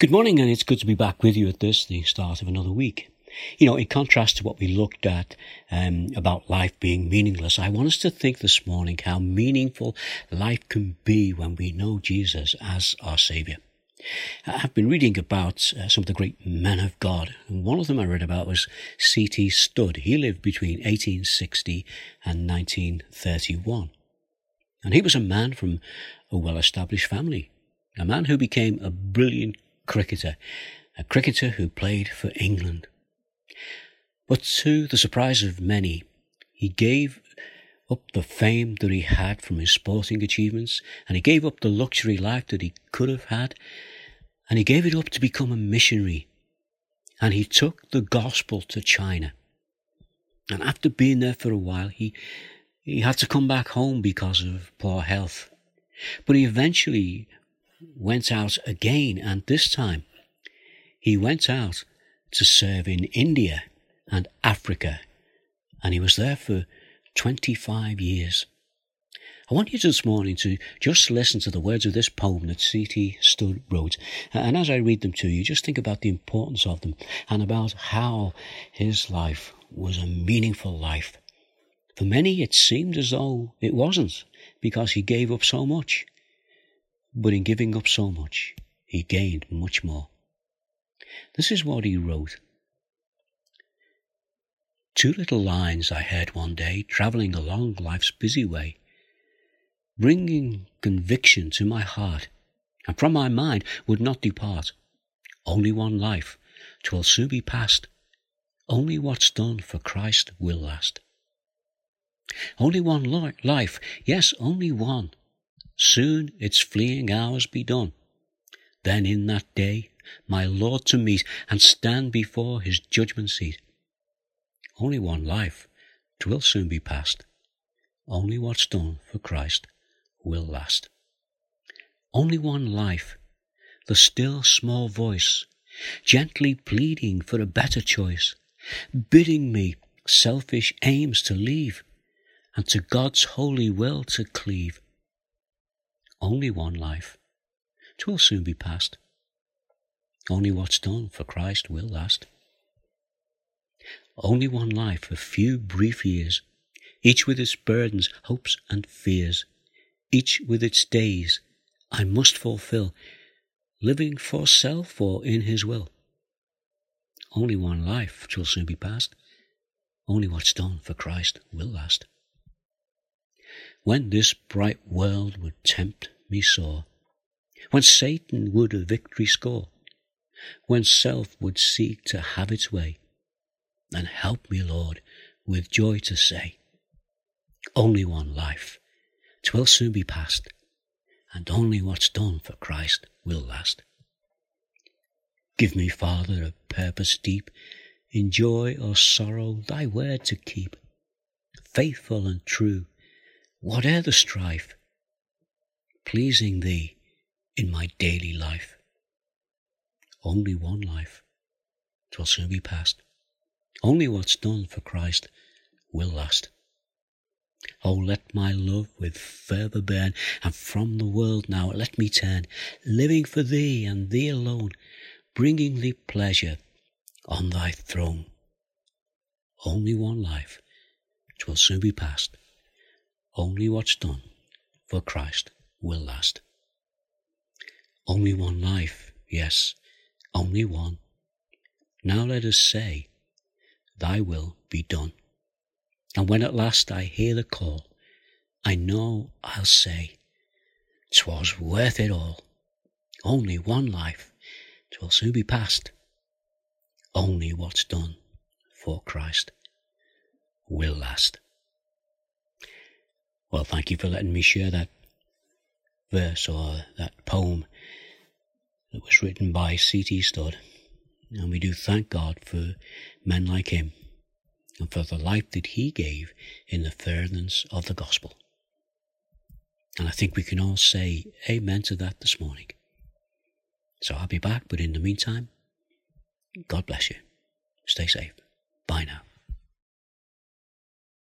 Good morning, and it's good to be back with you at this, the start of another week. You know, in contrast to what we looked at um, about life being meaningless, I want us to think this morning how meaningful life can be when we know Jesus as our Saviour. I've been reading about uh, some of the great men of God, and one of them I read about was C.T. Studd. He lived between 1860 and 1931. And he was a man from a well established family, a man who became a brilliant cricketer, a cricketer who played for England. But to the surprise of many, he gave up the fame that he had from his sporting achievements, and he gave up the luxury life that he could have had, and he gave it up to become a missionary. And he took the gospel to China. And after being there for a while, he, he had to come back home because of poor health. But he eventually went out again, and this time he went out to serve in India and Africa, and he was there for 25 years. I want you this morning to just listen to the words of this poem that C.T. Studd wrote. And as I read them to you, just think about the importance of them and about how his life was a meaningful life. For many, it seemed as though it wasn't because he gave up so much. But in giving up so much, he gained much more. This is what he wrote. Two little lines I heard one day travelling along life's busy way, bringing conviction to my heart, and from my mind would not depart. Only one life, twill soon be past. Only what's done for Christ will last. Only one life, yes, only one. Soon its fleeing hours be done. Then in that day my Lord to meet and stand before his judgment seat. Only one life, twill soon be past. Only what's done for Christ will last. Only one life, the still small voice, gently pleading for a better choice, bidding me selfish aims to leave, and to God's holy will to cleave only one life. Twill soon be past. Only what's done for Christ will last. Only one life, a few brief years, each with its burdens, hopes, and fears, each with its days I must fulfill, living for self or in His will. Only one life twill soon be past. Only what's done for Christ will last. When this bright world would tempt me sore, when Satan would a victory score, when self would seek to have its way, then help me, Lord, with joy to say, only one life, twill soon be past, and only what's done for Christ will last. Give me, Father, a purpose deep, in joy or sorrow, thy word to keep, faithful and true, whate'er the strife, pleasing thee in my daily life. Only one life, twill soon be past. Only what's done for Christ will last. Oh, let my love with fervour burn, and from the world now let me turn, living for thee and thee alone, bringing thee pleasure on thy throne. Only one life, twill soon be past. Only what's done for Christ will last. Only one life, yes, only one. Now let us say, Thy will be done. And when at last I hear the call, I know I'll say, 'Twas worth it all. Only one life, 'twill soon be past. Only what's done for Christ will last. Well, thank you for letting me share that verse or that poem that was written by C.T. Studd. And we do thank God for men like him and for the life that he gave in the furtherance of the gospel. And I think we can all say amen to that this morning. So I'll be back, but in the meantime, God bless you. Stay safe. Bye now.